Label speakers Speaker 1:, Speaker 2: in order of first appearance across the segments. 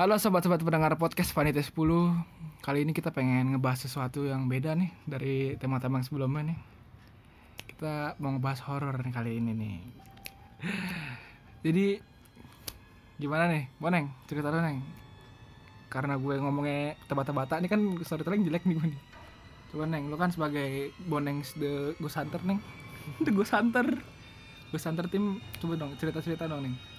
Speaker 1: Halo sobat-sobat pendengar podcast Panitia 10 Kali ini kita pengen ngebahas sesuatu yang beda nih Dari tema-tema yang sebelumnya nih. Kita mau ngebahas horor nih kali ini nih. Jadi Gimana nih? Boneng, cerita lu Neng. Karena gue ngomongnya tebata-bata Ini kan storytelling jelek nih gue nih. Coba Neng, lu kan sebagai Boneng the Ghost Hunter Neng. The Ghost Hunter. Ghost Hunter tim Coba dong cerita-cerita dong Neng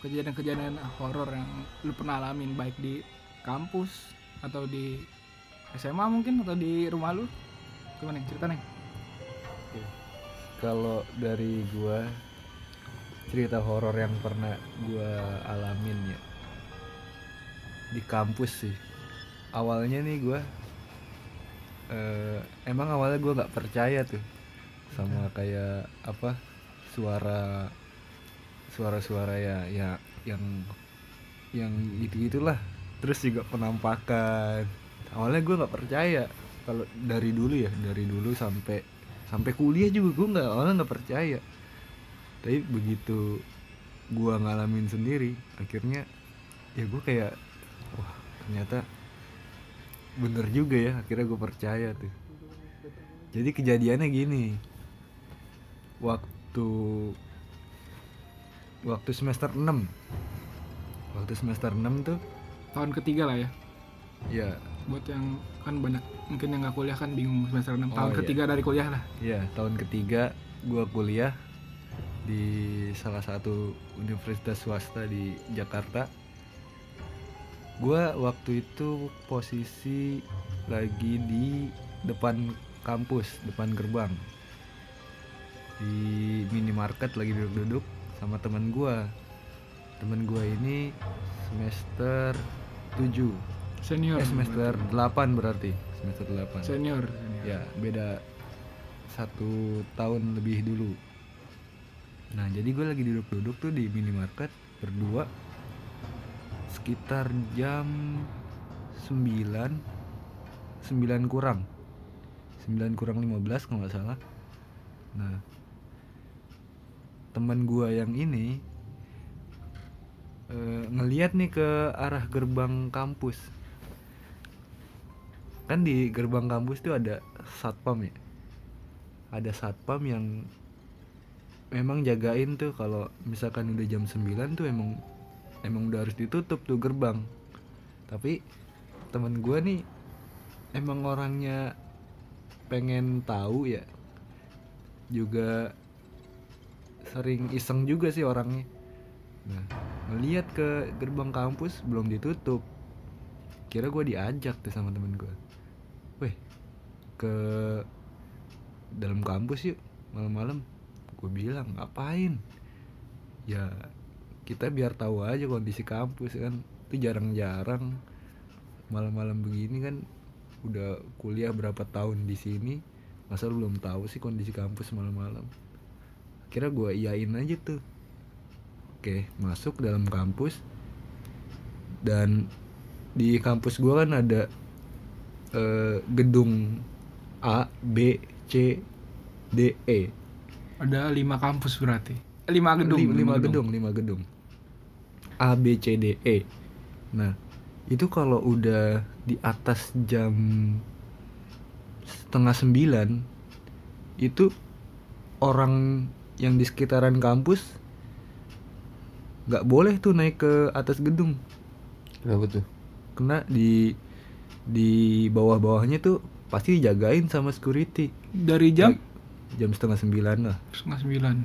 Speaker 1: kejadian-kejadian horor yang lu pernah alamin baik di kampus atau di SMA mungkin atau di rumah lu? Gimana nih cerita nih?
Speaker 2: Kalau dari gua cerita horor yang pernah gua alamin ya di kampus sih. Awalnya nih gua eh, emang awalnya gua nggak percaya tuh sama kayak apa suara suara-suara ya ya yang yang gitu gitulah terus juga penampakan. Awalnya gue nggak percaya. Kalau dari dulu ya dari dulu sampai sampai kuliah juga gue nggak awalnya nggak percaya. Tapi begitu gue ngalamin sendiri akhirnya ya gue kayak wah ternyata bener juga ya akhirnya gue percaya tuh. Jadi kejadiannya gini. Waktu waktu semester 6 waktu semester 6 tuh
Speaker 1: tahun ketiga lah ya.
Speaker 2: Ya
Speaker 1: buat yang kan banyak mungkin yang nggak kuliah kan bingung semester 6
Speaker 2: Oh,
Speaker 1: tahun
Speaker 2: iya.
Speaker 1: ketiga dari kuliah lah.
Speaker 2: Ya tahun ketiga gua kuliah di salah satu universitas swasta di Jakarta. Gua waktu itu posisi lagi di depan kampus depan gerbang. Di minimarket lagi duduk-duduk sama teman gua. Teman gua ini semester 7
Speaker 1: senior.
Speaker 2: Eh, semester 8 berarti. Semester 8
Speaker 1: senior, senior.
Speaker 2: ya beda satu tahun lebih dulu. Nah jadi gue lagi duduk-duduk tuh di minimarket berdua sekitar jam 9 9 kurang. 9 kurang 15 kalau nggak salah. Nah teman gua yang ini eh, ngeliat nih ke arah gerbang kampus. Kan di gerbang kampus tuh ada satpam ya? Ada satpam yang memang jagain tuh kalau misalkan udah jam 9 tuh emang emang udah harus ditutup tuh gerbang. Tapi temen gua nih emang orangnya pengen tahu ya juga sering iseng juga sih orangnya. Nah melihat ke gerbang kampus belum ditutup. Kira gue diajak tuh sama temen gue weh ke dalam kampus yuk malam-malam. Gue bilang ngapain? Ya kita biar tahu aja kondisi kampus kan itu jarang-jarang. Malam-malam begini kan udah kuliah berapa tahun di sini masa lu belum tahu sih kondisi kampus malam-malam kira gue iyain aja tuh. Oke masuk dalam kampus. Dan di kampus gua kan ada eh, gedung A B C D E.
Speaker 1: Ada lima kampus berarti? Eh, lima gedung
Speaker 2: Lim- lima, gedung lima gedung. A B C D E. Nah itu kalau udah di atas jam setengah sembilan itu orang yang di sekitaran kampus nggak boleh tuh naik ke atas gedung.
Speaker 3: Kenapa tuh?
Speaker 2: kena di di bawah-bawahnya tuh pasti dijagain sama security.
Speaker 1: Dari jam?
Speaker 2: Jam setengah sembilan lah.
Speaker 1: Setengah sembilan.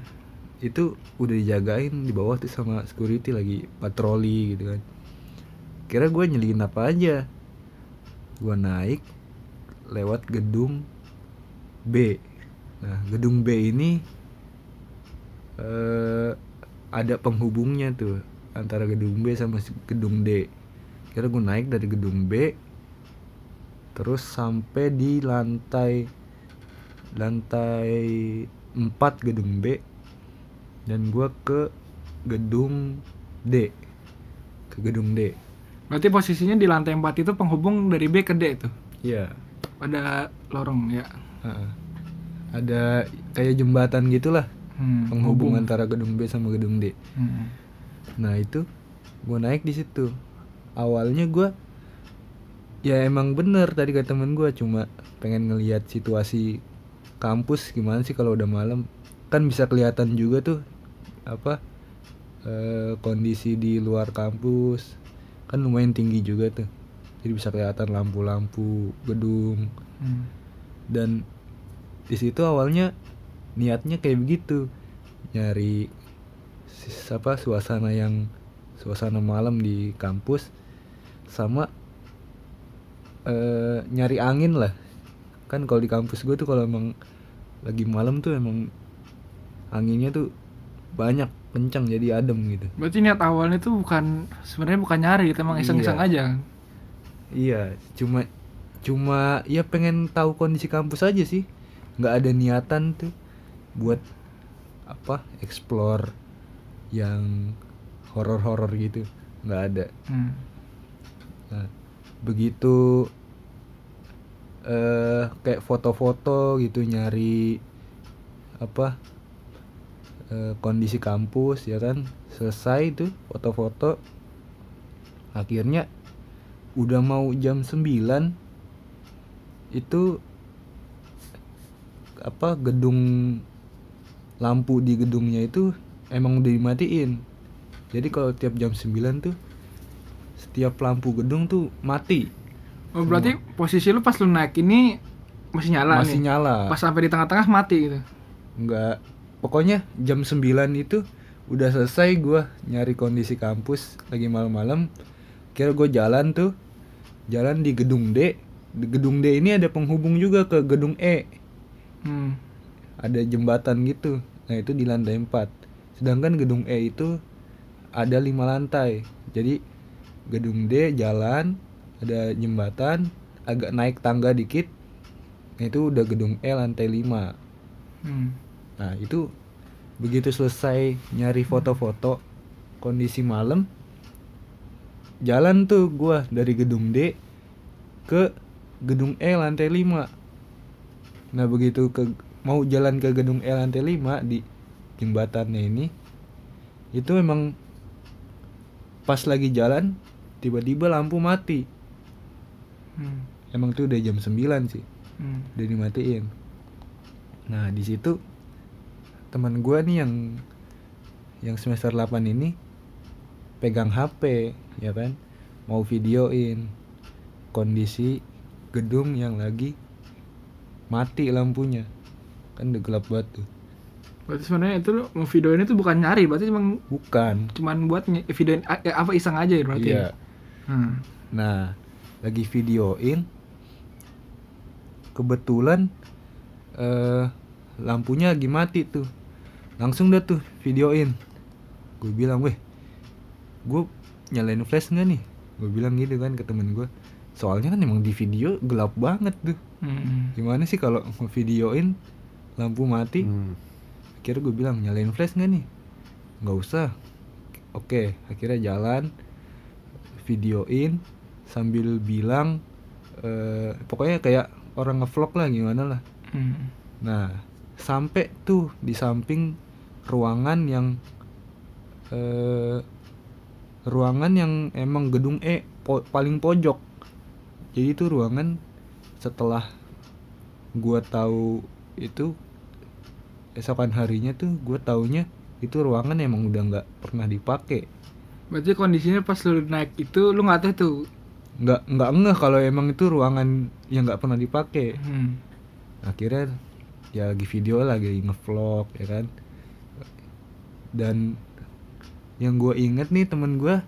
Speaker 2: Itu udah dijagain di bawah tuh sama security lagi patroli gitu kan. Kira gue nyeliin apa aja. Gue naik lewat gedung B. Nah gedung B ini eh ada penghubungnya tuh antara gedung B sama gedung D. Kira gue naik dari gedung B terus sampai di lantai lantai 4 gedung B dan gua ke gedung D. Ke gedung D.
Speaker 1: Berarti posisinya di lantai 4 itu penghubung dari B ke D itu
Speaker 2: ya
Speaker 1: ada lorong ya.
Speaker 2: Ada kayak jembatan gitulah
Speaker 1: Hmm,
Speaker 2: penghubung
Speaker 1: hubung.
Speaker 2: antara gedung B sama gedung D
Speaker 1: Hmm.
Speaker 2: nah itu gua naik di situ awalnya gua ya emang bener tadi kata temen gua cuma pengen ngelihat situasi kampus gimana sih kalau udah malam kan bisa kelihatan juga tuh apa eh, kondisi di luar kampus kan lumayan tinggi juga tuh jadi bisa kelihatan lampu-lampu gedung
Speaker 1: Hmm.
Speaker 2: dan di situ awalnya niatnya kayak begitu nyari apa suasana yang suasana malam di kampus sama eh, nyari angin lah kan kalau di kampus gue tuh kalau emang lagi malam tuh emang anginnya tuh banyak kencang jadi adem gitu
Speaker 1: Berarti niat awalnya tuh bukan sebenarnya bukan nyari, gitu, emang iseng-iseng
Speaker 2: Iya.
Speaker 1: aja.
Speaker 2: Iya, cuma cuma ya pengen tahu kondisi kampus aja sih. nggak ada niatan tuh buat apa explore yang horor-horor gitu. nggak ada.
Speaker 1: Hmm.
Speaker 2: Nah, begitu eh kayak foto-foto gitu nyari apa eh, kondisi kampus ya kan selesai tuh foto-foto akhirnya udah mau jam 9 itu apa gedung lampu di gedungnya itu emang udah dimatiin. Jadi kalau tiap jam 9 tuh setiap lampu gedung tuh mati.
Speaker 1: Oh, berarti posisi lu pas lu naik ini masih nyala
Speaker 2: masih
Speaker 1: nih.
Speaker 2: nyala.
Speaker 1: Pas sampai di tengah-tengah mati gitu.
Speaker 2: nggak. Pokoknya jam 9 itu udah selesai gua nyari kondisi kampus lagi malam-malam. Kira gue jalan tuh jalan di gedung D. Di gedung D ini ada penghubung juga ke gedung E.
Speaker 1: Hmm.
Speaker 2: Ada jembatan gitu. Nah itu di lantai 4 sedangkan gedung E itu ada lima lantai. Jadi gedung D jalan ada jembatan agak naik tangga dikit. Nah itu udah gedung E lantai 5
Speaker 1: Hmm.
Speaker 2: Nah itu begitu selesai nyari foto-foto kondisi malam jalan tuh gua dari gedung D ke gedung E lantai 5 Nah begitu ke mau jalan ke gedung E lantai 5 di jembatannya ini itu emang pas lagi jalan tiba-tiba lampu mati
Speaker 1: Hmm.
Speaker 2: emang tuh udah jam 9 sih
Speaker 1: Hmm.
Speaker 2: udah dimatiin nah di situ teman gua nih yang yang semester 8 ini pegang HP ya kan mau videoin kondisi gedung yang lagi mati lampunya kan udah gelap banget tuh.
Speaker 1: Berarti sebenarnya itu lu ngevideoin itu bukan nyari, berarti emang
Speaker 2: bukan.
Speaker 1: cuman buat videoin a- eh, apa iseng aja ya berarti.
Speaker 2: iya.
Speaker 1: Hmm.
Speaker 2: nah lagi videoin kebetulan eh lampunya lagi mati tuh. Langsung dah tuh videoin. Gue bilang weh gue nyalain flash nggak nih? Gue bilang gitu kan ke temen gue soalnya kan emang di video gelap banget tuh.
Speaker 1: Hmm.
Speaker 2: gimana sih kalau videoin lampu mati.
Speaker 3: Hmm.
Speaker 2: akhirnya gue bilang nyalain flash nggak nih? Nggak usah. Oke. Akhirnya jalan videoin sambil bilang eh, pokoknya kayak orang ngevlog lah gimana lah.
Speaker 1: Hmm.
Speaker 2: nah sampai tuh di samping ruangan yang eh, ruangan yang emang gedung E po- paling pojok. Jadi itu ruangan setelah gua tahu itu esokan harinya tuh gue taunya itu ruangan emang udah nggak pernah dipakai
Speaker 1: Berarti kondisinya pas lu naik itu lu nggak tahu tuh.
Speaker 2: nggak nggak ngeh kalau emang itu ruangan yang nggak pernah dipakai
Speaker 1: Hmm.
Speaker 2: akhirnya ya lagi video lagi ngevlog ya kan? Dan yang gue inget nih temen gue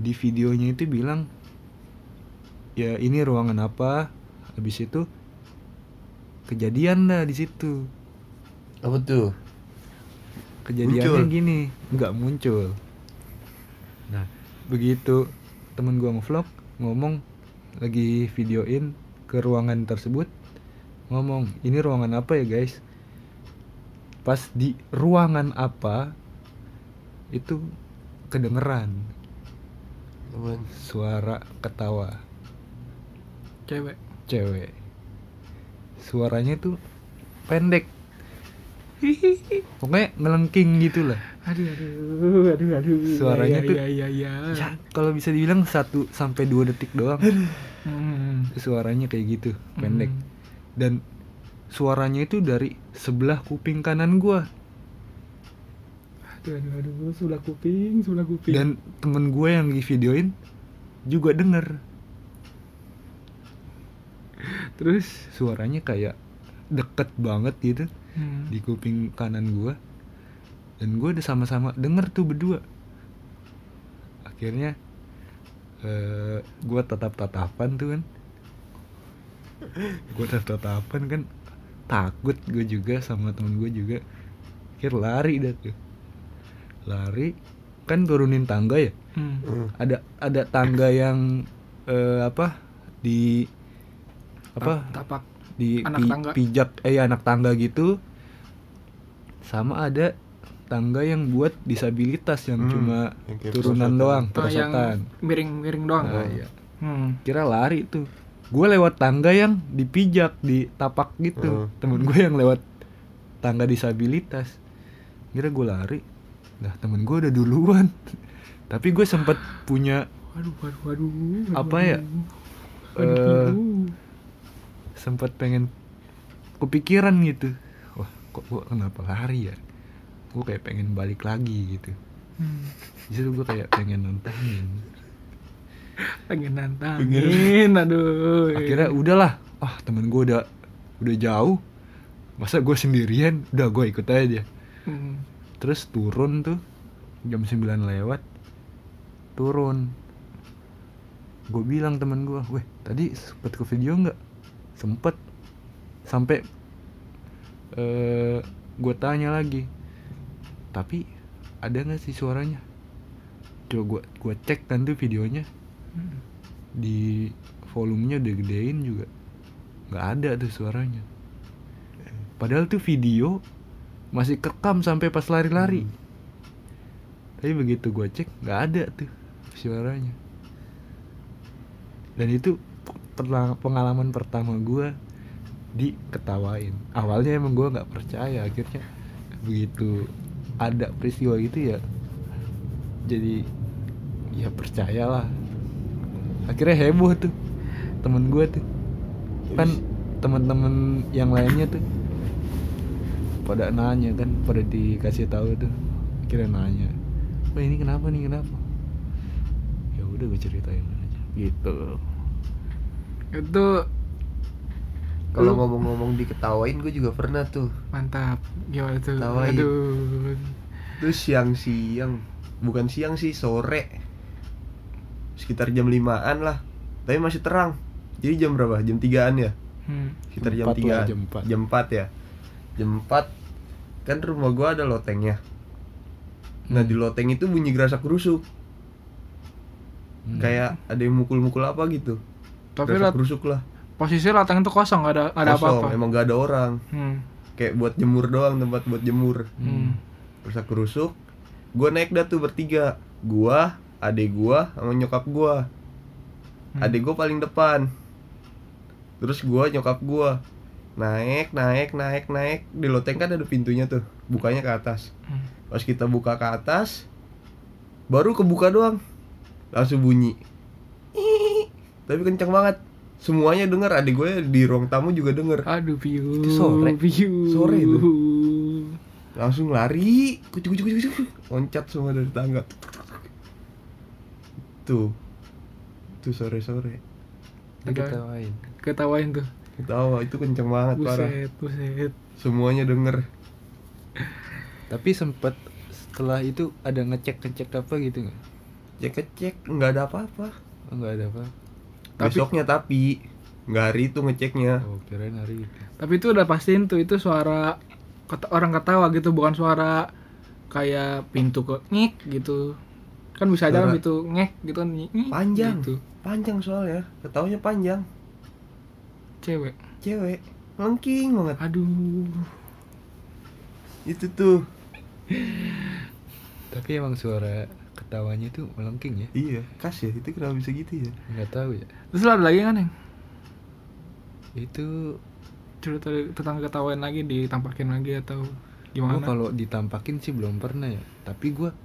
Speaker 2: di videonya itu bilang ya ini ruangan apa? Habis itu kejadian lah di situ
Speaker 3: Apa tuh?
Speaker 2: kejadiannya
Speaker 3: Muncul.
Speaker 2: gini nggak muncul nah begitu temen gua ngevlog ngomong lagi videoin ke ruangan tersebut ngomong ini ruangan apa ya guys pas di ruangan apa itu kedengeran
Speaker 3: Apaan?
Speaker 2: suara ketawa
Speaker 1: Cewek.
Speaker 2: cewek suaranya tuh pendek pokoknya ngelengking gitu lah.
Speaker 1: Aduh aduh aduh aduh.
Speaker 2: Suaranya
Speaker 1: Iya,
Speaker 2: tuh-
Speaker 1: iya iya iya.
Speaker 2: ya kalau bisa dibilang 1 sampai 2 detik doang.
Speaker 1: Hmm.
Speaker 2: suaranya kayak gitu pendek.
Speaker 1: Hmm.
Speaker 2: dan suaranya itu dari sebelah kuping kanan gua.
Speaker 1: Aduh aduh aduh sebelah kuping sebelah kuping.
Speaker 2: Dan temen gue yang di videoin juga denger.
Speaker 1: Terus?
Speaker 2: Suaranya kayak deket banget gitu
Speaker 1: hmm.
Speaker 2: di kuping kanan gua. Dan gue udah sama-sama denger tuh berdua. Akhirnya eh gue tatap tatapan tuh kan. Gue tatap tatapan kan. Takut gue juga sama temen gue juga. Akhir lari dah tuh. Lari kan turunin tangga ya?
Speaker 1: Hmm.
Speaker 2: Ada ada tangga yang eh, apa di apa?
Speaker 1: Ta- tapak
Speaker 2: di
Speaker 1: Anak
Speaker 2: pi-
Speaker 1: tangga.
Speaker 2: pijak eh anak tangga gitu sama ada tangga yang buat disabilitas yang
Speaker 3: Hmm,
Speaker 2: cuma
Speaker 3: yang
Speaker 2: turunan
Speaker 3: perosotan.
Speaker 2: doang
Speaker 1: yang
Speaker 2: perosotan
Speaker 1: miring-miring doang
Speaker 2: Nah, iya.
Speaker 1: hmm.
Speaker 2: kira lari tuh gue lewat tangga yang dipijak di tapak gitu
Speaker 3: Hmm.
Speaker 2: temen gue yang lewat tangga disabilitas kira gue lari nah temen gue udah duluan tapi gue sempet punya
Speaker 1: waduh waduh waduh waduh,
Speaker 2: Apa ya?
Speaker 1: waduh, waduh,
Speaker 2: Eh, sempet pengen kepikiran gitu. Wah kok gue kenapa lari ya? Gue kayak pengen balik lagi gitu.
Speaker 1: Hmm.
Speaker 2: Justru gue kayak pengen nontonin
Speaker 1: pengen nantangin. Aduh.
Speaker 2: Akhirnya udahlah. Ah temen gue udah udah jauh. Masa gue sendirian? Udah gue ikut aja.
Speaker 1: Hmm.
Speaker 2: terus turun tuh jam 9 lewat turun. Gue bilang temen gue weh tadi sempet ke video nggak sempet. Sampai eh gue tanya lagi tapi ada nggak sih suaranya? Coba gue gue cek kan tuh videonya.
Speaker 1: Hmm.
Speaker 2: di volumenya udah gedein juga. Nggak ada tuh suaranya. Padahal tuh video masih kekam sampai pas lari-lari. Tapi begitu gue cek nggak ada tuh suaranya. Dan itu pengalaman pertama gue diketawain. Awalnya emang gue nggak percaya akhirnya begitu ada peristiwa gitu ya jadi ya percayalah. Akhirnya heboh tuh temen gue tuh. Kan temen-temen yang lainnya tuh pada nanya kan pada dikasih tahu tuh akhirnya nanya oh ini kenapa nih kenapa? Ya udah gue ceritain aja gitu
Speaker 1: itu
Speaker 3: Kalau ngomong-ngomong diketawain gue juga pernah tuh.
Speaker 1: mantap gimana tuh
Speaker 3: Tawain.
Speaker 1: aduh
Speaker 3: Itu siang-siang, bukan siang sih, sore. Sekitar jam 5-an lah. Tapi masih terang. Jadi jam berapa? Jam 3-an ya?
Speaker 1: hmm.
Speaker 3: Sekitar
Speaker 2: Jam
Speaker 3: jam,
Speaker 2: empat
Speaker 3: 3
Speaker 2: lah, jam empat.
Speaker 3: Jam 4 ya. Jam 4 kan rumah gua ada lotengnya. Nah,
Speaker 2: Hmm.
Speaker 3: di loteng itu bunyi gerasak gerusuk.
Speaker 2: Hmm.
Speaker 3: Kayak ada yang mukul-mukul apa gitu.
Speaker 1: Tapi lat-
Speaker 3: gerusuk lah.
Speaker 1: posisi latang itu kosong gak ada gak ada
Speaker 3: Kosong,
Speaker 1: apa-apa
Speaker 3: emang gak ada orang.
Speaker 1: hmm.
Speaker 3: Kayak buat jemur doang, tempat buat jemur.
Speaker 1: Hmm.
Speaker 3: Gerasak gerusuk. Gua naik dah tuh bertiga. Gua, adek gua, sama nyokap gua.
Speaker 1: Hmm.
Speaker 3: Adek gua paling depan. Terus gua nyokap gua naik, naik, naik, naik. Di loteng kan ada pintunya tuh, bukanya ke atas.
Speaker 1: Hmm.
Speaker 3: Pas kita buka ke atas, baru kebuka doang. Langsung bunyi. Ih, Tapi kencang banget. Semuanya denger, adik gue di ruang tamu juga denger.
Speaker 1: aduh piu
Speaker 2: Itu sore?
Speaker 1: piu
Speaker 3: Sore itu. Langsung lari, kucuk kucuk kucuk. Loncat semua dari tangga. Tuh. Tuh sore-sore.
Speaker 2: diketawain
Speaker 1: ketawain tuh
Speaker 3: Ketawa itu kenceng banget parah.
Speaker 1: buset buset
Speaker 3: Semuanya denger.
Speaker 2: tapi sempet setelah itu ada ngecek ngecek apa gitu nggak
Speaker 3: Cek-cek nggak ada apa-apa.
Speaker 2: oh, nggak ada apa
Speaker 1: Tapi-
Speaker 3: Besoknya tapi nggak hari itu ngeceknya.
Speaker 2: oh kirain hari itu
Speaker 1: tapi itu udah pastiin tuh itu suara kata orang ketawa gitu bukan suara kayak pintu ke ngik gitu kan bisa aja pintu ngek gitu kan ngik, ngik,
Speaker 3: Panjang.
Speaker 1: gitu.
Speaker 3: Panjang soalnya. Ketawanya panjang.
Speaker 1: cewek
Speaker 3: Cewek. Lengking banget.
Speaker 1: aduh
Speaker 3: Itu tuh.
Speaker 2: tapi emang suara ketawanya tuh melengking ya
Speaker 3: Iya, khas ya. Itu kenapa bisa gitu ya?
Speaker 2: nggak tahu ya
Speaker 1: terus ada lagi kan yang
Speaker 2: itu
Speaker 1: cerita tentang ketawain lagi ditampakin lagi atau Gimana?
Speaker 2: Gua kalau ditampakin sih belum pernah ya. Tapi gua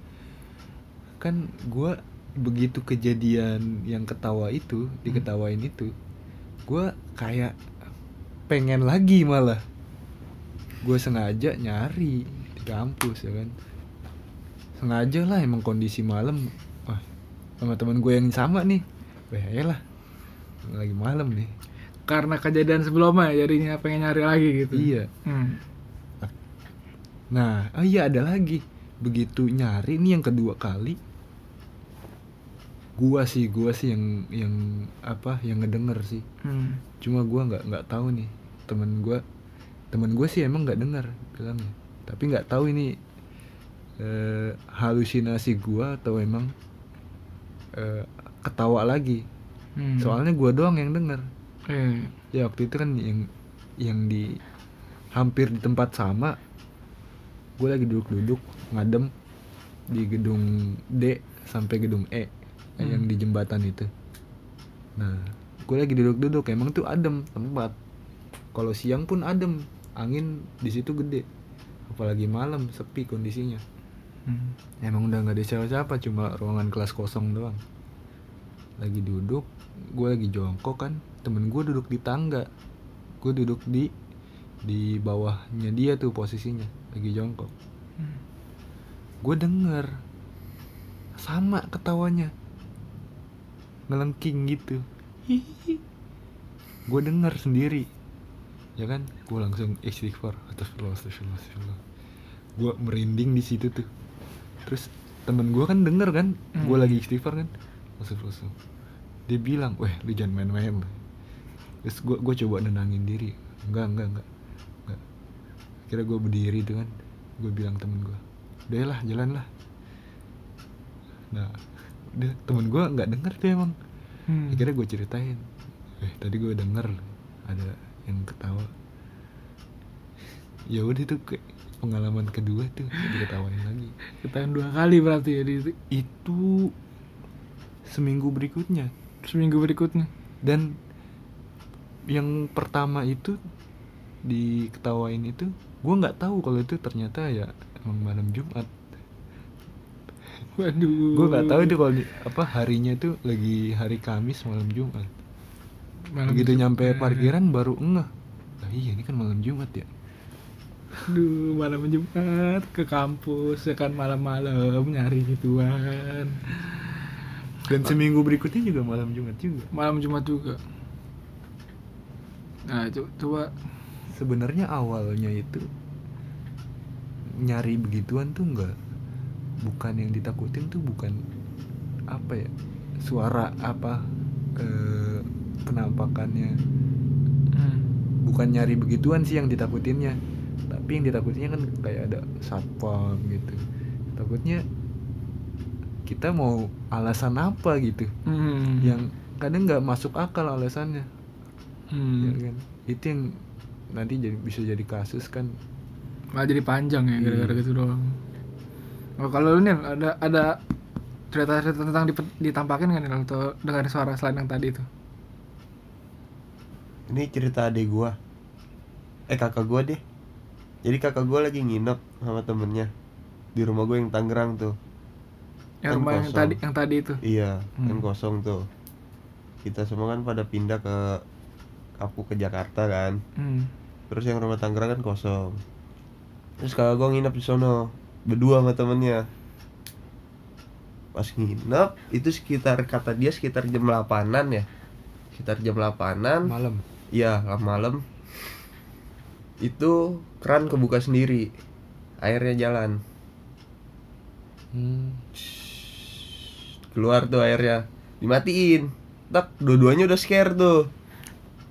Speaker 2: kan gua begitu kejadian yang ketawa itu, diketawain itu, gua kayak pengen lagi malah. Gue sengaja nyari di kampus ya kan. Sengaja lah emang kondisi malam. Wah, sama teman gue yang sama nih. Wah, lah. Lagi malam nih.
Speaker 1: Karena kejadian sebelumnya jadinya pengen nyari lagi gitu.
Speaker 2: Iya.
Speaker 1: Hmm.
Speaker 2: Nah, oh iya ada lagi. Begitu nyari nih yang kedua kali. Gua sih, gua sih yang yang apa? Yang ngedenger sih.
Speaker 1: Hmm.
Speaker 2: Cuma gua nggak nggak tahu nih. Temen gua temen gue sih emang nggak denger bilangnya. Tapi nggak tahu ini eh, halusinasi gua atau emang eh, ketawa lagi.
Speaker 1: Hmm.
Speaker 2: Soalnya gua doang yang denger.
Speaker 1: Eh.
Speaker 2: Ya waktu itu kan yang yang di hampir di tempat sama gue lagi duduk-duduk ngadem di gedung D sampai gedung E
Speaker 1: Hmm.
Speaker 2: yang di jembatan itu. Nah, gue lagi duduk-duduk emang tuh adem tempat. Kalau siang pun adem, angin di situ gede. Apalagi malam sepi kondisinya.
Speaker 1: Hmm.
Speaker 2: Emang udah nggak ada siapa-siapa, cuma ruangan kelas kosong doang. Lagi duduk, gue lagi jongkok kan, temen gue duduk di tangga, gue duduk di di bawahnya dia tuh posisinya, lagi jongkok.
Speaker 1: Hmm.
Speaker 2: Gue denger sama ketawanya, ngelengking gitu. Gue denger sendiri, ya kan? Gue langsung istighfar, astagfirullah, astagfirullah, astagfirullah. Gue merinding di situ tuh. Terus temen gue kan denger kan, gue
Speaker 1: Hmm.
Speaker 2: lagi istighfar kan, astagfirullah. Dia bilang, weh lu jangan main-main. Terus gue gue coba nenangin diri, enggak enggak enggak, enggak. Kira gue berdiri tuh kan, gue bilang temen gue, udah lah jalan lah. Nah, udah temen gue nggak denger tuh emang.
Speaker 1: Hmm.
Speaker 2: Akhirnya gue ceritain Eh tadi gue denger Ada yang ketawa Ya udah tuh kayak pengalaman kedua tuh diketawain lagi
Speaker 1: Ketahuan dua kali berarti ya di
Speaker 2: Itu Seminggu berikutnya
Speaker 1: seminggu berikutnya.
Speaker 2: Dan Yang pertama itu Diketawain itu Gue nggak tahu kalau itu ternyata ya Emang malam Jumat
Speaker 1: Waduh.
Speaker 2: Gue nggak tahu itu kalau di- apa harinya tuh lagi hari Kamis malam Jumat
Speaker 1: Malam
Speaker 2: Begitu
Speaker 1: Jumat.
Speaker 2: nyampe parkiran baru ngeh Lah iya ini kan malam Jumat ya
Speaker 1: Aduh, malam Jumat ke kampus ya kan malam-malam nyari gituan.
Speaker 2: Dan seminggu berikutnya juga malam Jumat juga.
Speaker 1: Malam Jumat juga. Nah, co- coba
Speaker 2: Sebenarnya awalnya itu nyari begituan tuh enggak bukan yang ditakutin tuh bukan apa ya suara apa eh, penampakannya
Speaker 1: hmm.
Speaker 2: bukan nyari begituan sih yang ditakutinnya tapi yang ditakutinnya kan kayak ada satpam gitu takutnya kita mau alasan apa gitu
Speaker 1: Hmm.
Speaker 2: yang kadang nggak masuk akal alasannya
Speaker 1: hmm.
Speaker 2: ya kan itu yang nanti jadi bisa jadi kasus kan
Speaker 1: Malah jadi panjang ya gara-gara
Speaker 2: Iya.
Speaker 1: gitu doang. Oh, kalau lu nih ada ada cerita-cerita tentang dip- ditampakin kan nih atau dengar suara selain yang tadi itu?
Speaker 3: Ini cerita adik gua. Eh kakak gua deh. Jadi kakak gua lagi nginep sama temennya di rumah gua yang Tangerang tuh.
Speaker 1: Yang
Speaker 3: Kan
Speaker 1: rumah yang tadi yang tadi itu.
Speaker 3: Iya, kan
Speaker 1: Hmm.
Speaker 3: kosong tuh. Kita semua kan pada pindah ke Kapuk ke Jakarta kan.
Speaker 1: Hmm.
Speaker 3: Terus yang rumah Tangerang kan kosong. Terus kakak gua nginep di sono berdua sama temennya. Pas nginep itu sekitar kata dia sekitar jam 8-an ya. Sekitar jam 8-an.
Speaker 2: malam
Speaker 3: Iya, malam. Itu keran kebuka sendiri. Airnya jalan.
Speaker 2: hmm.
Speaker 3: Keluar tuh airnya. Dimatiin. Tak, dua-duanya udah scare tuh.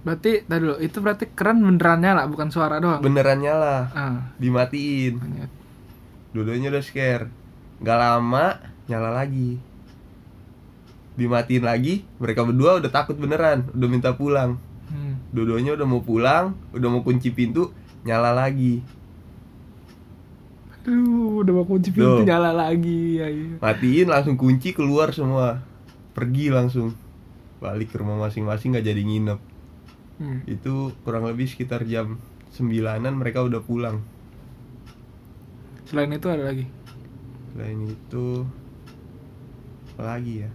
Speaker 1: Berarti tadi dulu itu berarti keran beneran nyala bukan suara doang.
Speaker 3: Beneran nyala.
Speaker 1: ah.
Speaker 3: Dimatiin.
Speaker 1: makanya.
Speaker 3: Dua-duanya udah scare. Gak lama nyala lagi. Dimatiin lagi, mereka berdua udah takut beneran, udah minta pulang.
Speaker 1: Hmm.
Speaker 3: Dua-duanya udah mau pulang, udah mau kunci pintu, nyala lagi.
Speaker 1: Aduh, udah mau kunci pintu
Speaker 3: Tuh.
Speaker 1: nyala lagi. Ya, iya.
Speaker 3: Matiin langsung kunci keluar semua. Pergi langsung. Balik ke rumah masing-masing nggak jadi nginep.
Speaker 1: Hmm.
Speaker 3: Itu kurang lebih sekitar jam 9-an mereka udah pulang.
Speaker 1: selain itu ada lagi
Speaker 3: selain itu apa lagi ya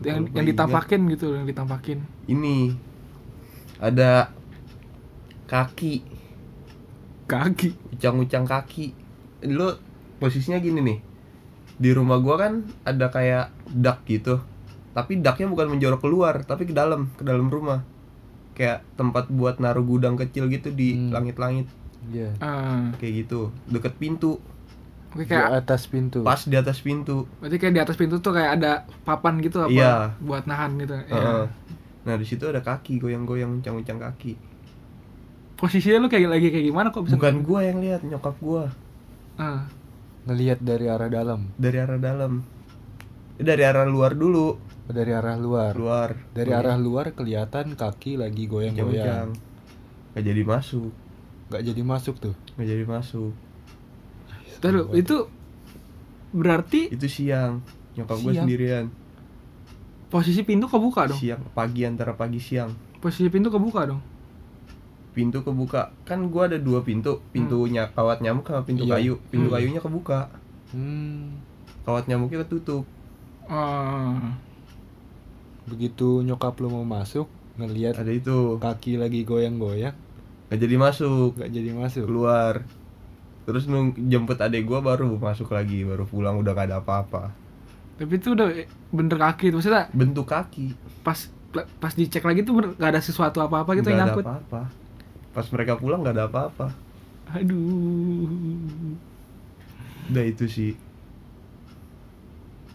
Speaker 1: yang yang
Speaker 3: ingat.
Speaker 1: ditampakin gitu yang ditampakin
Speaker 3: ini ada kaki
Speaker 1: kaki
Speaker 3: ucang-ucang kaki lu posisinya gini nih di rumah gua kan ada kayak dak gitu tapi daknya bukan menjorok keluar tapi ke dalam ke dalam rumah kayak tempat buat naruh gudang kecil gitu di
Speaker 2: Hmm.
Speaker 3: langit-langit
Speaker 2: Iya.
Speaker 1: Ah,
Speaker 3: kayak gitu deket pintu
Speaker 1: oke
Speaker 2: Di
Speaker 1: kayak
Speaker 2: atas pintu.
Speaker 3: pas di atas pintu
Speaker 1: berarti kayak di atas pintu tuh kayak ada papan gitu apa
Speaker 3: Iya.
Speaker 1: buat nahan gitu ya.
Speaker 3: Heeh. nah di situ ada kaki goyang-goyang uncang-uncang kaki
Speaker 1: posisinya lu kayak lagi kayak gimana kok bisa
Speaker 3: bukan gua yang lihat nyokap gua
Speaker 1: Ah,
Speaker 2: Ngelihat dari arah dalam,
Speaker 3: dari arah dalam. Eh, dari arah luar dulu.
Speaker 2: Dari arah luar.
Speaker 3: luar.
Speaker 2: Dari arah luar kelihatan kaki lagi goyang-goyang.
Speaker 3: nggak jadi masuk.
Speaker 2: Gak jadi masuk tuh.
Speaker 3: nggak jadi masuk.
Speaker 1: Terus itu berarti
Speaker 3: itu siang. Nyokap gue sendirian.
Speaker 1: Posisi pintu kebuka dong?
Speaker 3: Siang. Pagi antara pagi siang.
Speaker 1: Posisi pintu kebuka dong
Speaker 3: pintu kebuka. Kan gua ada dua pintu pintunya kawat nyamuk sama pintu
Speaker 2: Iya.
Speaker 3: kayu. Pintu
Speaker 1: Hmm.
Speaker 3: kayunya kebuka.
Speaker 2: Hmm.
Speaker 3: kawat nyamuknya ketutup.
Speaker 1: Ah,
Speaker 2: Begitu nyokap lu mau masuk, ngelihat
Speaker 3: ada itu.
Speaker 2: kaki lagi goyang-goyang,
Speaker 3: nggak jadi masuk.
Speaker 2: Gak jadi masuk.
Speaker 3: keluar. Terus nung jemput adek gua baru masuk lagi baru pulang udah gak ada apa-apa.
Speaker 1: Tapi itu udah bener kaki tuh maksudnya
Speaker 3: bentuk kaki.
Speaker 1: pas pas dicek lagi tuh bener- nggak ada sesuatu apa apa gitu
Speaker 3: nggak
Speaker 1: yang
Speaker 3: ada
Speaker 1: nyangkut?
Speaker 3: apa-apa pas mereka pulang nggak ada apa-apa.
Speaker 1: Aduh.
Speaker 3: Udah itu sih.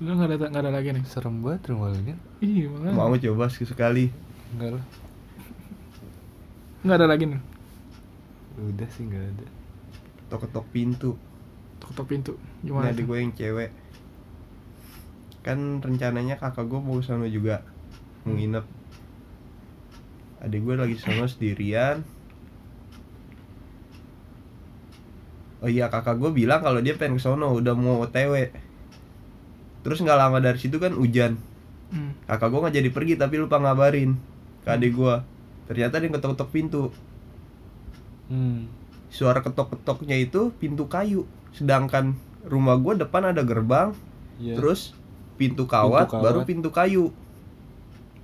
Speaker 1: Udah nggak ada nggak ada lagi nih?
Speaker 2: Serem banget rumah lu kan?
Speaker 1: iya makanya.
Speaker 3: Mau coba sekali.
Speaker 2: Enggak lah.
Speaker 1: nggak ada lagi nih?
Speaker 2: Udah sih nggak ada.
Speaker 3: ketok-ketok pintu.
Speaker 1: Ketok pintu.
Speaker 3: Ini
Speaker 1: gimana
Speaker 3: adik
Speaker 1: tuh?
Speaker 3: gue yang cewek. Kan rencananya kakak gue mau sana juga. Mau nginep. Adik gue lagi sana sendirian Oh iya kakak gue bilang kalau dia pengen ke sono udah mau otw Terus nggak lama dari situ kan hujan
Speaker 1: Hmm.
Speaker 3: Kakak gue nggak jadi pergi tapi lupa ngabarin ke adik gue Ternyata dia ketok-ketok pintu
Speaker 2: Hmm.
Speaker 3: Suara ketok-ketoknya itu pintu kayu Sedangkan rumah gue depan ada gerbang
Speaker 2: Iya.
Speaker 3: Terus pintu kawat,
Speaker 2: Pintu kawat.
Speaker 3: baru pintu kayu.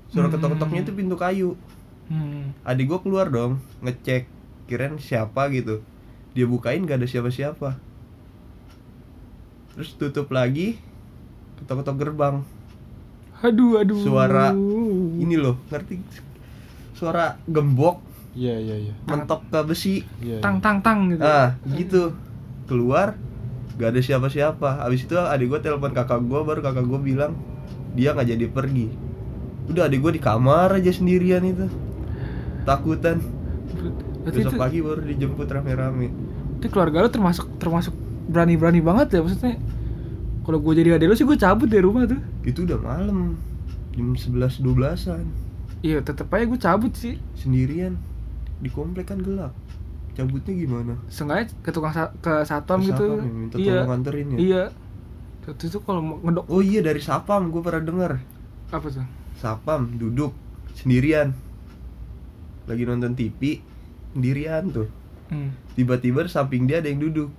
Speaker 3: Suara
Speaker 1: Hmm.
Speaker 3: ketok-ketoknya itu pintu kayu.
Speaker 1: Hmm.
Speaker 3: Adik gua keluar dong, ngecek kirain siapa gitu. Dia bukain gak ada siapa-siapa. Terus tutup lagi, ketok-ketok gerbang.
Speaker 1: aduh aduh
Speaker 3: Suara Ini loh, ngerti? Suara gembok
Speaker 2: Iya iya iya.
Speaker 3: mentok ke besi.
Speaker 2: Iya.
Speaker 1: tang tang tang gitu
Speaker 3: Ah, gitu. Keluar, gak ada siapa-siapa. Habis itu adik gue telepon kakak gue, baru kakak gue bilang dia nggak jadi pergi. Udah adik gue di kamar aja sendirian itu, takutan.
Speaker 1: Berarti
Speaker 3: Besok
Speaker 1: itu,
Speaker 3: pagi baru dijemput rame-rame.
Speaker 1: itu keluarga lu termasuk termasuk berani berani banget ya maksudnya kalau gue jadi adek lu sih gue cabut dari rumah tuh
Speaker 3: Itu udah malam, jam 11 12-an,
Speaker 1: iya tetep aja gue cabut sih
Speaker 3: sendirian. Di komplek kan gelap. Cabutnya gimana?
Speaker 1: sengaja ke tukang sa- ke satpam
Speaker 3: Ke
Speaker 1: gitu
Speaker 3: ya, minta
Speaker 1: iya
Speaker 3: tolong anterin ya.
Speaker 1: iya itu kalau mau ngedok
Speaker 3: Oh iya dari Sapam gue pernah denger.
Speaker 1: apa tuh
Speaker 3: Sapam duduk sendirian. Lagi nonton TV sendirian tuh.
Speaker 1: hmm.
Speaker 3: tiba-tiba di samping dia ada yang duduk.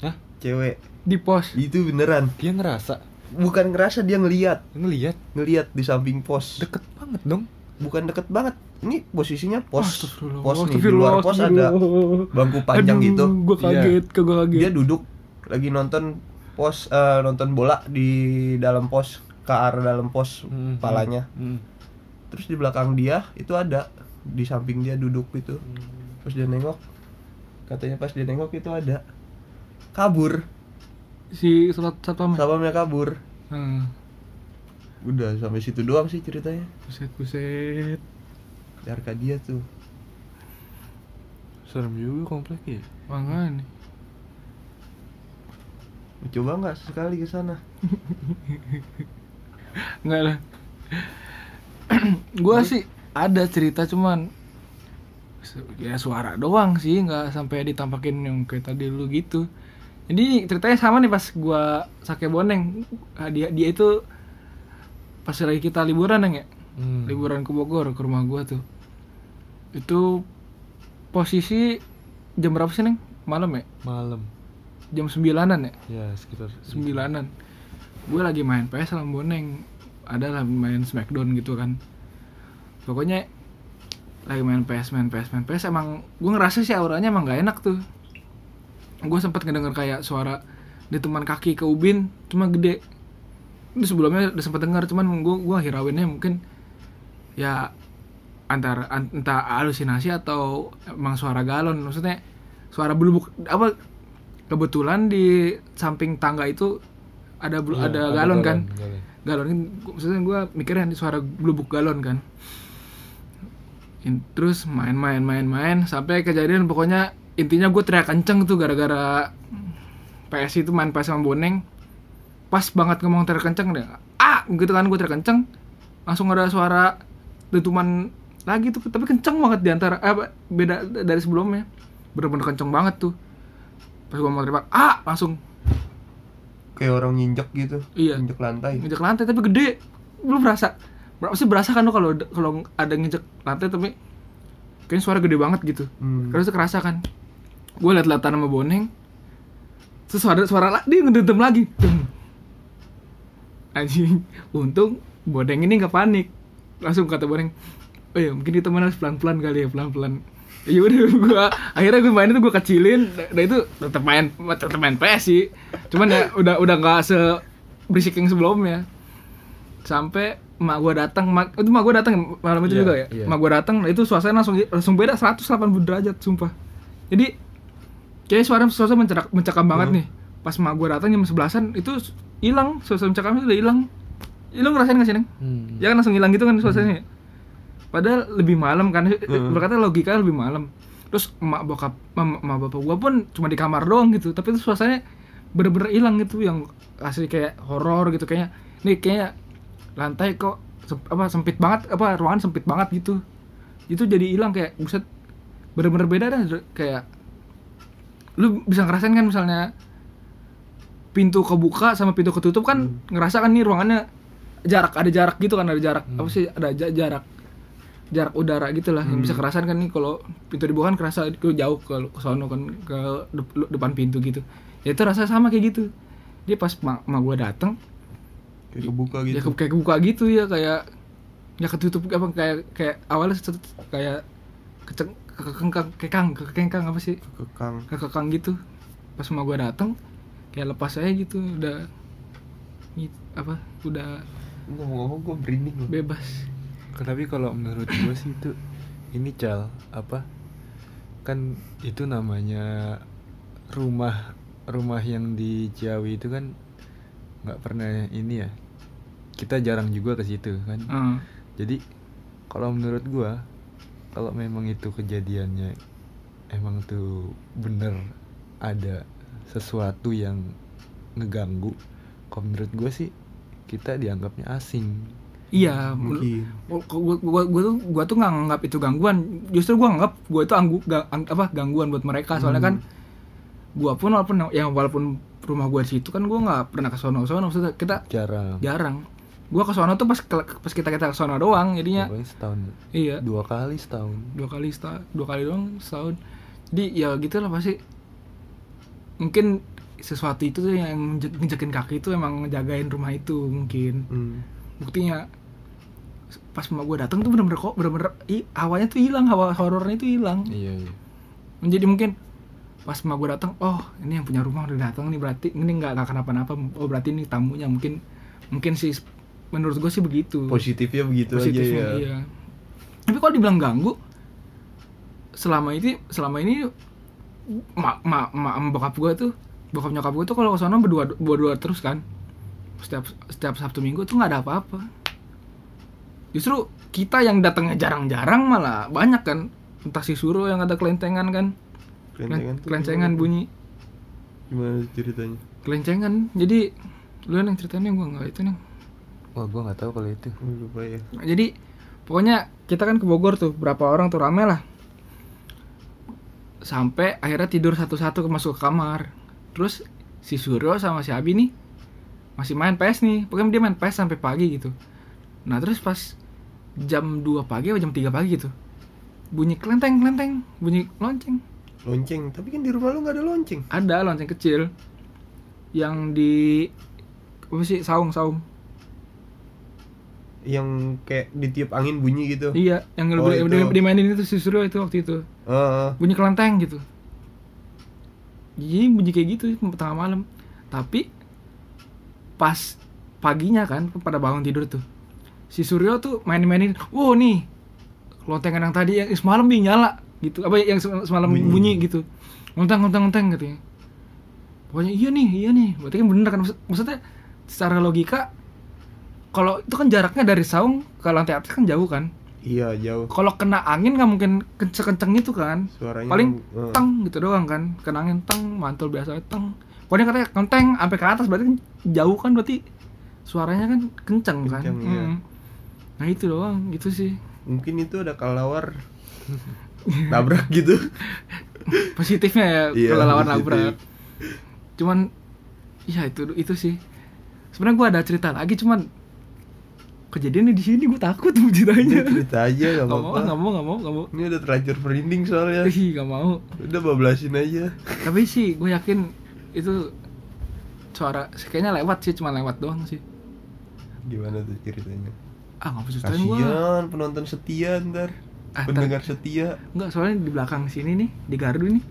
Speaker 2: Hah?
Speaker 3: cewek.
Speaker 1: Di pos?
Speaker 3: Itu beneran.
Speaker 2: Dia ngerasa?
Speaker 3: Bukan ngerasa dia ngeliat.
Speaker 2: Ngelihat
Speaker 3: ngeliat di samping pos.
Speaker 2: Deket banget dong.
Speaker 3: bukan deket banget. Ini posisinya pos.
Speaker 1: Astagfirullah,
Speaker 3: pos nih di luar pos ada bangku panjang
Speaker 1: Aduh,
Speaker 3: gitu.
Speaker 1: gue kaget ke gue kaget.
Speaker 3: Dia duduk lagi nonton pos eh, nonton bola di dalam pos ke arah dalam pos
Speaker 2: Hmm,
Speaker 3: palanya.
Speaker 2: Hmm.
Speaker 3: terus di belakang dia itu ada di samping dia duduk gitu terus dia nengok katanya pas dia nengok itu ada kabur
Speaker 1: si surat satpam ya?
Speaker 3: Sapamnya kabur
Speaker 1: hmm.
Speaker 3: Udah sampai situ doang sih ceritanya
Speaker 1: buset buset
Speaker 3: Di Arkadia tuh
Speaker 2: Serem juga komplek ya.
Speaker 1: makanya
Speaker 3: Mau Coba nggak sekali ke sana?
Speaker 1: Enggak lah. gua sih ada cerita cuman ya suara doang sih, nggak sampai ditampakin yang kayak tadi lu gitu. Jadi ceritanya sama nih pas gua sake boneng. Ah, Dia dia itu pas lagi kita liburan Neng, ya.
Speaker 2: Hmm.
Speaker 1: Liburan ke Bogor ke rumah gua tuh. Itu posisi jam berapa sih, Neng? Malam ya?
Speaker 2: Malam.
Speaker 1: jam sembilanan ya
Speaker 2: ya sekitar
Speaker 1: sembilanan gue lagi main PS sama boneng ada lah main Smackdown gitu kan pokoknya lagi main PS main PS main PS emang gue ngerasa sih auranya emang gak enak tuh. Gue sempet ngedenger kayak suara di teman kaki ke ubin cuma gede. Itu sebelumnya udah sempet denger cuman gue gue hirauinnya mungkin ya antara an- entah halusinasi atau emang suara galon. Maksudnya suara belubuk apa kebetulan di samping tangga itu ada belu-
Speaker 2: Iya,
Speaker 1: ada galon kan.
Speaker 2: galon.
Speaker 1: galon. Gua- maksudnya gue mikirnya suara belubuk galon kan terus main-main main-main sampai kejadian pokoknya intinya gue teriak kenceng tuh gara-gara PS itu main PS sama boneng. Pas banget ngomong teriak kenceng deh ah gitu kan gue teriak kenceng. Langsung ada suara dentuman lagi tuh tapi kenceng banget di antara eh, apa, beda dari sebelumnya. Bener-bener kenceng banget tuh. Pas gue mau teriak ah langsung.
Speaker 3: Kayak orang nginjek gitu
Speaker 1: Iya.
Speaker 3: nginjek lantai.
Speaker 1: Nginjek lantai tapi gede. Lu berasa berapa sih berasa kan lu kalau kalau ada nginjek lantai tapi kayaknya suara gede banget gitu.
Speaker 3: Hmm.
Speaker 1: terus kerasa kan. Gue liat latan sama boneng terus suara suara dia ngedentem lagi. Anjing. Untung boneng ini nggak panik. Langsung kata boneng oh ya mungkin kita harus pelan pelan kali ya pelan pelan ya udah gua akhirnya gue main itu gue kecilin dan itu tetap main tetap main PS sih. Cuman ya udah udah nggak se berisik yang sebelumnya. Sampai mak gue datang mak itu mak gue datang malam itu
Speaker 2: Iya,
Speaker 1: juga ya?
Speaker 2: iya.
Speaker 1: mak gue datang itu suasana langsung langsung beda 180 derajat sumpah. Jadi kayak suara suasana mencekam, mencekam banget
Speaker 3: Hmm.
Speaker 1: nih. Pas mak gue datang jam sebelasan itu hilang suasana mencekamnya udah hilang. Ya, lu ngerasain gak sih neng?
Speaker 2: Hmm.
Speaker 1: ya kan langsung hilang gitu kan suasananya padahal lebih malam kan
Speaker 3: Hmm.
Speaker 1: berkata logika lebih malam. Terus emak bokap emak, emak bapak gua pun cuma di kamar doang gitu tapi itu suasananya bener-bener hilang gitu yang asli kayak horor gitu kayaknya. Nih kayak lantai kok sep- apa sempit banget apa ruangan sempit banget gitu. Itu jadi hilang kayak buset bener-bener beda dah kayak lu bisa ngerasain kan misalnya pintu kebuka sama pintu ketutup kan ngerasa kan nih ruangannya jarak ada jarak gitu kan ada jarak apa sih ada ja- jarak jarak udara gitu lah yang bisa kerasan kan nih kalau pintu dibuka kan kerasa ke jauh ke ke sono kan ke dep- depan pintu gitu. Ya itu rasa sama kayak gitu. Dia pas ma, ma gue dateng
Speaker 3: kayak kebuka gitu
Speaker 1: ya ke- kayak kebuka gitu ya kayak ya ketutup apa kayak kayak awalnya kayak keceng kekengkang kekang kekengkang apa sih?
Speaker 3: Kekang
Speaker 1: kekekang gitu. Pas ma gue dateng kayak lepas aja gitu udah Gitu, apa udah
Speaker 3: ngomong-ngomong gue merinding loh.
Speaker 1: bebas.
Speaker 2: Tapi kalau menurut gue sih itu ini cal apa kan itu namanya rumah rumah yang di Ciawi itu kan nggak pernah ini ya kita jarang juga ke situ kan?
Speaker 1: Heeh.
Speaker 2: jadi kalau menurut gua kalau memang itu kejadiannya emang tuh bener ada sesuatu yang ngeganggu kalau menurut gua sih kita dianggapnya asing.
Speaker 1: Iya
Speaker 3: mungkin.
Speaker 1: gua, gua, gua, gua tuh gua tuh nggak nganggap itu gangguan. Justru gua nganggap gua itu anggu, ga- ang- apa gangguan buat mereka. Soalnya kan gua pun walaupun yang walaupun rumah gua di situ kan gua nggak pernah ke sono sono maksudnya kita
Speaker 2: jarang.
Speaker 1: jarang gua ke sono tuh pas pas kita kita ke sono doang jadinya.
Speaker 2: Pokoknya setahun.
Speaker 1: Iya.
Speaker 2: Dua kali setahun.
Speaker 1: Dua kali setahun dua kali doang setahun. Jadi ya gitu lah pasti. Mungkin sesuatu itu tuh yang nge- ngejekin kaki itu emang ngejagain rumah itu mungkin.
Speaker 3: Hmm.
Speaker 1: buktinya pas emak gue datang tuh bener-bener kok bener-bener i, hawanya tuh hilang hawa horornya itu hilang.
Speaker 2: Iya iya.
Speaker 1: Jadi mungkin pas emak gue datang oh ini yang punya rumah udah datang nih berarti ini nggak nggak kenapa-napa oh berarti ini tamunya. Mungkin mungkin sih menurut gue sih begitu.
Speaker 3: Positifnya begitu aja
Speaker 1: Positifnya,
Speaker 3: ya.
Speaker 1: iya. Tapi kalau dibilang ganggu, selama ini selama ini mak mak mak sama bokap gue tuh bokap nyokap gue tuh kalau ke sono berdua berdua terus kan. Setiap setiap sabtu minggu tuh nggak ada apa-apa. Justru kita yang datangnya jarang-jarang malah banyak kan. Entah si Suro yang ada kelencengan kan.
Speaker 3: Kelencengan tuh
Speaker 1: kelencengan bunyi.
Speaker 3: Gimana ceritanya?
Speaker 1: Kelencengan jadi lu yang ceritanya gue nggak itu nih
Speaker 2: wah gua nggak tahu kalau itu.
Speaker 3: Lupa ya
Speaker 1: jadi pokoknya kita kan ke Bogor tuh berapa orang tuh rame lah. Sampai akhirnya tidur satu-satu masuk ke kamar. Terus si Suryo sama si Abi nih masih main PS nih. Pokoknya dia main PS sampai pagi gitu. Nah terus pas jam 2 pagi atau jam 3 pagi gitu bunyi kelenteng kelenteng bunyi lonceng.
Speaker 3: Lonceng tapi kan di rumah lu nggak ada lonceng.
Speaker 1: Ada lonceng kecil yang di apa sih saung saung
Speaker 3: yang kayak ditiup angin bunyi gitu.
Speaker 1: Iya yang
Speaker 3: Oh,
Speaker 1: di,
Speaker 3: itu.
Speaker 1: di- dimainin itu si Suryo itu waktu itu.
Speaker 3: Heeh.
Speaker 1: bunyi kelenteng gitu. Jadi bunyi kayak gitu tengah malam. Tapi pas paginya kan pada bangun tidur tuh si Suryo tuh main-mainin wow nih lontengan yang tadi yang semalam nih nyala gitu. Apa yang sem- semalam
Speaker 3: Bunyi.
Speaker 1: bunyi, gitu. Lonteng lonteng lonteng katanya. Pokoknya iya nih iya nih. Berarti kan bener kan Maksud- maksudnya secara logika kalau itu kan jaraknya dari saung ke lantai atas kan jauh kan?
Speaker 3: Iya jauh.
Speaker 1: Kalau kena angin nggak mungkin kenceng kenceng itu kan?
Speaker 3: Suaranya
Speaker 1: paling
Speaker 3: eh.
Speaker 1: teng gitu doang kan. Kena angin teng mantul biasa teng. Pokoknya katanya kenteng sampai ke atas berarti kan jauh kan berarti suaranya kan kenceng, kan?
Speaker 3: Kenceng, iya.
Speaker 1: Mm. nah itu doang gitu sih.
Speaker 3: Mungkin itu ada kelelawar. Nabrak gitu.
Speaker 1: Positifnya ya
Speaker 3: Iya,
Speaker 1: kalau lawan
Speaker 3: positif.
Speaker 1: nabrak. Cuman ya itu itu sih. Sebenarnya gua ada cerita lagi cuman kejadiannya di sini gue takut mau
Speaker 3: Udah
Speaker 1: ceritanya
Speaker 3: cerita aja gak
Speaker 1: mau nggak mau nggak mau nggak mau.
Speaker 3: Ini udah terlanjur merinding soalnya.
Speaker 1: Ih, nggak mau.
Speaker 3: Udah bablasin aja.
Speaker 1: Tapi sih gue yakin itu suara kayaknya lewat sih cuma lewat doang sih.
Speaker 3: Gimana tuh ceritanya?
Speaker 1: Ah nggak gue
Speaker 3: kasian penonton setia ntar.
Speaker 1: Ah,
Speaker 3: pendengar setia.
Speaker 1: Nggak soalnya di belakang sini nih di gardu nih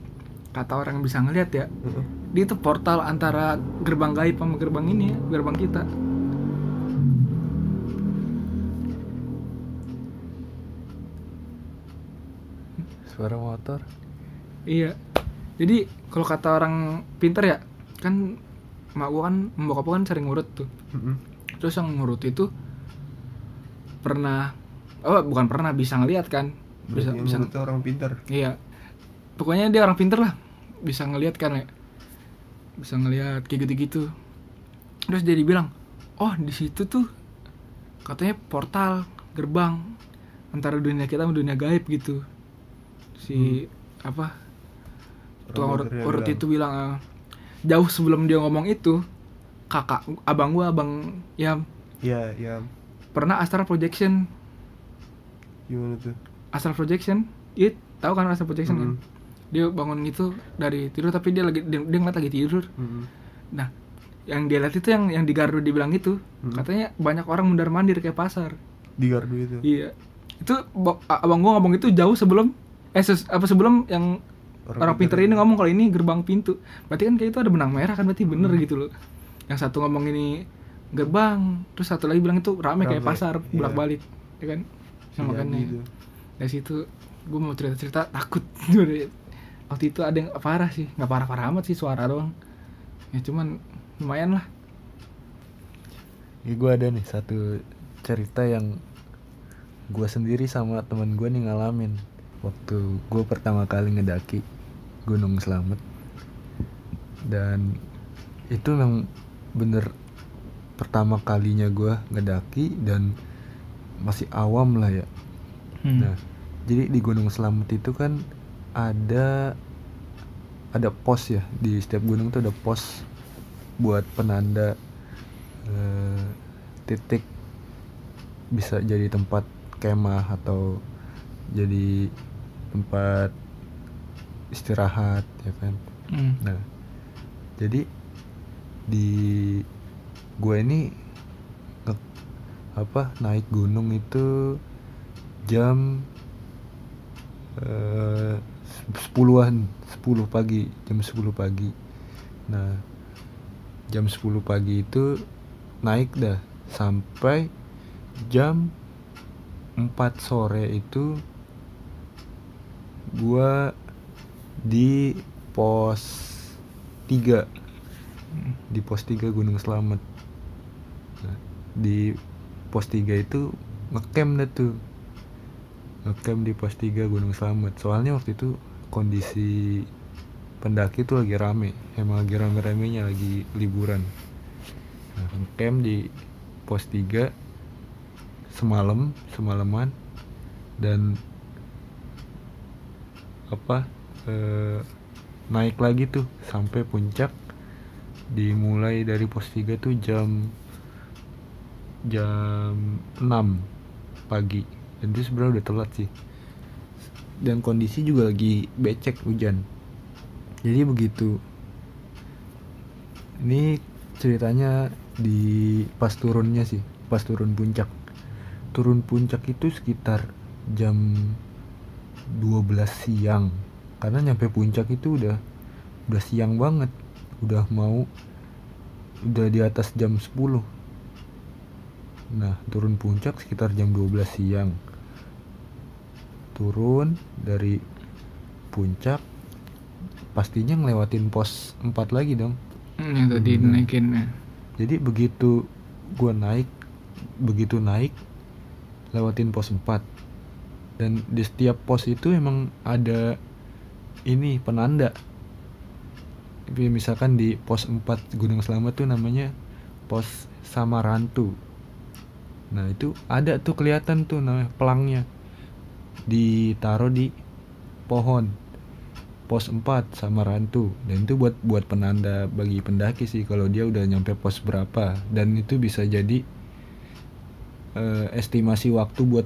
Speaker 1: kata orang bisa ngeliat ya.
Speaker 3: Heeh.
Speaker 1: dia itu portal antara gerbang gaib sama gerbang ini ya gerbang kita
Speaker 2: suara motor
Speaker 1: iya jadi kalau kata orang pinter ya kan mak gua kan mbak kan sering ngurut tuh
Speaker 3: Heeh.
Speaker 1: terus yang ngurut itu pernah oh bukan pernah bisa ngeliat kan bisa
Speaker 3: Berarti
Speaker 1: bisa
Speaker 3: tuh orang pintar
Speaker 1: Iya. Pokoknya dia orang pinter lah. Bisa ngelihat kan ya. Bisa ngelihat kayak gitu-gitu. Terus dia dibilang, "Oh, di situ tuh katanya portal gerbang antara dunia kita sama dunia gaib gitu." Si apa? Tukang urut, itu bilang "Ah." jauh sebelum dia ngomong itu, kakak abang gua abang ya
Speaker 3: iya iya
Speaker 1: pernah astral projection.
Speaker 3: gimana tuh
Speaker 1: Astral projection, iya tahu kan astral projection kan?
Speaker 3: Mm.
Speaker 1: dia bangun itu dari tidur tapi dia lagi dia, dia ngeliat lagi tidur
Speaker 3: Heeh.
Speaker 1: nah yang dia lihat itu yang yang di gardu dibilang itu
Speaker 3: Hmm.
Speaker 1: katanya banyak orang mundar mandir kayak pasar
Speaker 3: di gardu itu
Speaker 1: iya itu abang gua ngomong itu jauh sebelum eh ses- apa sebelum yang orang, pinter ini ngomong kalau ini gerbang pintu. Berarti kan kayak itu ada benang merah kan berarti bener
Speaker 3: Hmm.
Speaker 1: gitu loh. Yang satu ngomong ini gerbang terus satu lagi bilang itu rame, kayak pasar
Speaker 3: iya.
Speaker 1: bolak balik ya kan? Nah, makanya
Speaker 3: gitu.
Speaker 1: dari situ gue mau cerita cerita takut waktu itu ada yang parah sih nggak parah parah amat sih suara doang. Ya cuman lumayan lah.
Speaker 2: Ya gue ada nih satu cerita yang gue sendiri sama teman gue nih ngalamin waktu gue pertama kali ngedaki Gunung Slamet. Dan itu memang bener pertama kalinya gue ngedaki dan masih awam lah ya.
Speaker 1: Hmm.
Speaker 2: Nah, jadi di Gunung Slamet itu kan ada ada pos ya. Di setiap gunung tuh ada pos buat penanda eh, titik bisa jadi tempat kemah atau jadi tempat istirahat ya kan.
Speaker 1: Hmm.
Speaker 2: Nah, jadi di gue ini nge- apa naik gunung itu jam eh, sepuluhan 10 pagi jam 10 pagi nah jam 10 pagi itu naik dah sampai jam 4 sore itu gua di pos 3 di pos 3 Gunung Slamet Nah, di pos 3 itu ngecamp dah tuh. Ngecamp di pos 3 Gunung Slamet soalnya waktu itu kondisi pendaki tuh lagi rame. Emang lagi rame-ramenya lagi liburan. Nah, ngecamp di pos 3 semalam semalaman. Dan apa eh, naik lagi tuh sampai puncak dimulai dari pos 3 tuh jam jam 6 pagi. Dan itu sebenarnya udah telat sih. Dan kondisi juga lagi becek hujan. Jadi begitu. Ini ceritanya di pas turunnya sih pas turun puncak. Turun puncak itu sekitar jam 12 siang. Karena nyampe puncak itu udah udah siang banget. Udah mau udah di atas jam 10 nah turun puncak sekitar jam 12 siang. Turun dari puncak pastinya ngelewatin pos 4 lagi dong.
Speaker 1: Hmm, yang tadi
Speaker 2: Hmm.
Speaker 1: naikin ya.
Speaker 2: jadi begitu gua naik begitu naik lewatin pos 4 dan di setiap pos itu emang ada ini penanda. Jadi misalkan di pos 4 Gunung Selamat tuh namanya pos Samarantu. Nah itu ada tuh kelihatan tuh namanya pelangnya. Ditaruh di pohon. Pos 4 Samarantu. Dan itu buat buat penanda bagi pendaki sih kalau dia udah nyampe pos berapa. Dan itu bisa jadi eh, estimasi waktu buat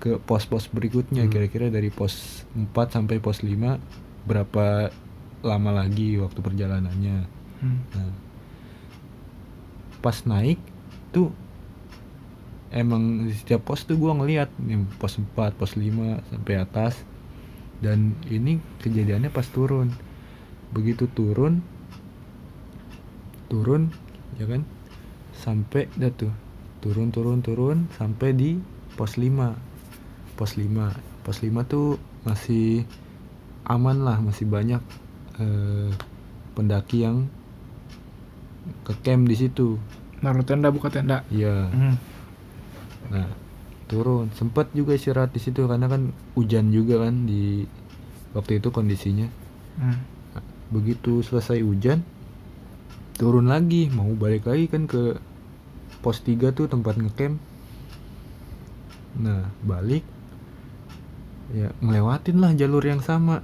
Speaker 2: ke pos-pos berikutnya.
Speaker 3: Hmm.
Speaker 2: kira-kira dari pos 4 sampai pos 5 berapa lama lagi waktu perjalanannya?
Speaker 1: Hmm.
Speaker 2: Nah, pas naik tuh emang di setiap pos tuh gua ngeliat nih pos 4, pos 5 sampai atas. Dan ini kejadiannya pas turun. Begitu turun turun ya kan? Sampai dah tuh turun turun turun sampai di pos 5 pos 5 pos 5 tuh masih aman lah masih banyak eh, pendaki yang ke camp di situ
Speaker 1: Naruh tenda buka tenda.
Speaker 2: iya
Speaker 1: Hmm.
Speaker 2: Nah, turun. Sempat juga istirahat di situ karena kan hujan juga kan di waktu itu kondisinya.
Speaker 1: Hmm.
Speaker 2: Nah, begitu selesai hujan, turun lagi, mau balik lagi kan ke pos 3 tuh tempat ngecamp. Nah, balik ya ngelewatin lah jalur yang sama.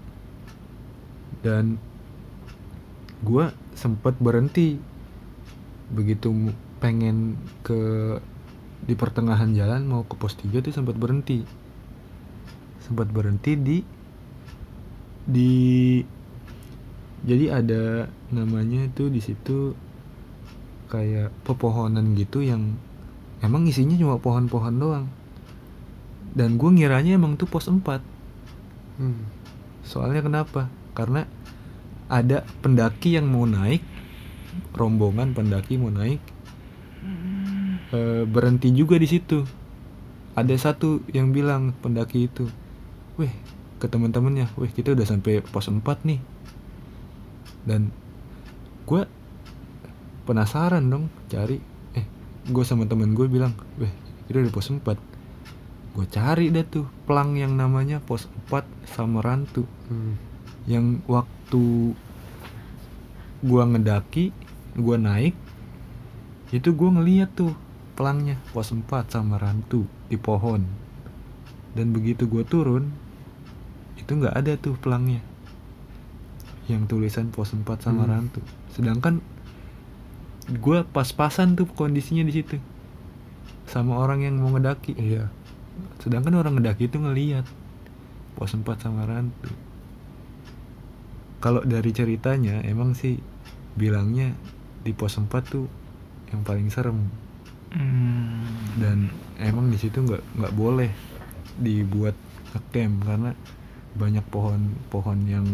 Speaker 2: Dan gua sempat berhenti. Begitu pengen ke di pertengahan jalan mau ke pos 3 tuh sempat berhenti. Sempat berhenti di di jadi ada namanya itu di situ kayak pepohonan gitu yang emang isinya cuma pohon-pohon doang dan gue ngiranya emang tuh pos 4
Speaker 3: Hmm.
Speaker 2: soalnya kenapa? Karena ada pendaki yang mau naik rombongan pendaki mau naik eh, berhenti juga di situ. Ada satu yang bilang pendaki itu weh ke teman-temannya weh kita udah sampai pos 4 nih. Dan gue penasaran dong cari. Eh gue sama temen gue bilang weh kita udah pos 4 gue cari dah tuh pelang yang namanya pos 4 Samarantu
Speaker 3: Hmm.
Speaker 2: yang waktu gua ngedaki gua naik itu gua ngeliat tuh pelangnya pos 4 sama rantu di pohon dan begitu gua turun itu nggak ada tuh pelangnya yang tulisan pos 4 sama
Speaker 3: Hmm.
Speaker 2: rantu sedangkan gua pas-pasan tuh kondisinya di situ sama orang yang mau ngedaki
Speaker 3: Iya.
Speaker 2: Sedangkan orang ngedaki itu ngeliat. Pos 4 sama rantu kalau dari ceritanya emang sih bilangnya di pos 4 tuh yang paling serem.
Speaker 1: Hmm.
Speaker 2: dan emang di situ nggak nggak boleh dibuat ngecamp karena banyak pohon-pohon yang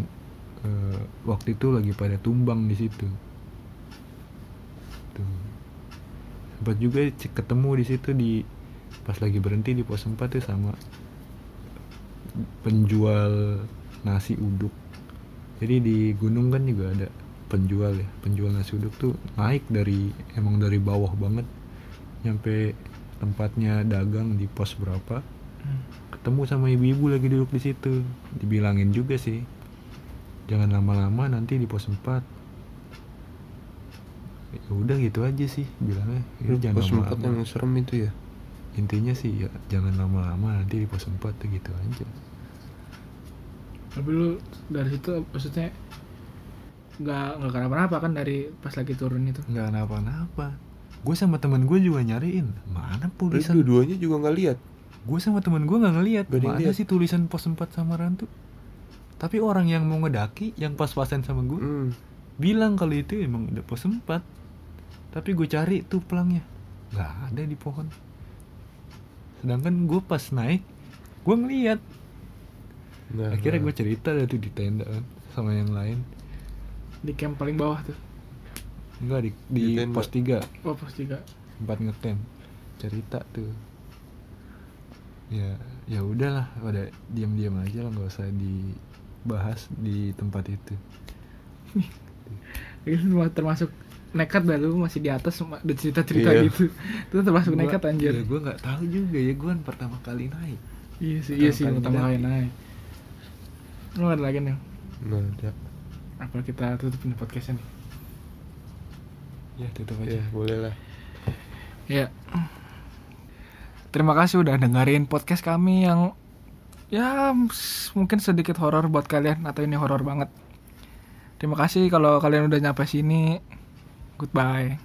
Speaker 2: eh, waktu itu lagi pada tumbang di situ. Tuh. Sempat juga ketemu di situ di pas lagi berhenti di pos 4 tuh sama penjual nasi uduk. Jadi di gunung kan juga ada penjual ya penjual nasi uduk tuh naik dari emang dari bawah banget. Nyampe tempatnya dagang di pos berapa ketemu sama ibu-ibu lagi duduk di situ. Dibilangin juga sih jangan lama-lama nanti di pos 4 ya udah gitu aja sih bilangnya. Ya, jangan
Speaker 3: Pos empat
Speaker 2: lama-lama.
Speaker 3: yang serem itu ya.
Speaker 2: Intinya sih ya jangan lama-lama nanti di pos 4 tuh gitu aja
Speaker 1: Tapi lu dari situ maksudnya nggak nggak kenapa-napa kan dari pas lagi turun itu.
Speaker 2: nggak kenapa-napa gue sama temen gue juga nyariin mana tulisan
Speaker 3: dua-duanya juga nggak lihat.
Speaker 2: gue sama temen gue nggak ngeliat
Speaker 3: Gak ada yang
Speaker 2: mana
Speaker 3: lihat.
Speaker 2: sih tulisan pos 4 sama rantu tapi orang yang mau ngedaki yang pas-pasan sama gue
Speaker 3: Hmm.
Speaker 2: bilang kalau itu emang udah pos 4 tapi gue cari tuh pelangnya nggak ada di pohon sedangkan gue pas naik gue ngeliat.
Speaker 3: Nah,
Speaker 2: akhirnya
Speaker 3: nah.
Speaker 2: gue cerita dah tuh di tenda kan sama yang lain.
Speaker 1: Di camp paling bawah tuh?
Speaker 2: Enggak di, di,
Speaker 3: Di
Speaker 2: pos 3
Speaker 1: oh pos tiga.
Speaker 2: Tempat ngecamp cerita tuh. Ya ya udahlah udah diam-diam aja lah nggak usah dibahas di tempat itu.
Speaker 1: Itu semua termasuk nekat dah lu masih di atas cuma ada cerita cerita
Speaker 3: Iya.
Speaker 1: gitu. Itu termasuk
Speaker 2: Gua-
Speaker 1: nekat anjir.
Speaker 2: ya, gue nggak tahu juga ya gue kan pertama kali naik.
Speaker 1: Iya sih iya sih
Speaker 2: Pertama kali
Speaker 1: naik. lu ada lagi nih?
Speaker 3: Nah, ada.
Speaker 1: apa kita tutupin podcastnya nih
Speaker 2: ya tutup aja.
Speaker 3: Ya, boleh lah.
Speaker 1: ya. Terima kasih udah dengerin podcast kami yang ya mungkin sedikit horor buat kalian atau ini horor banget. Terima kasih kalau kalian udah nyampe sini goodbye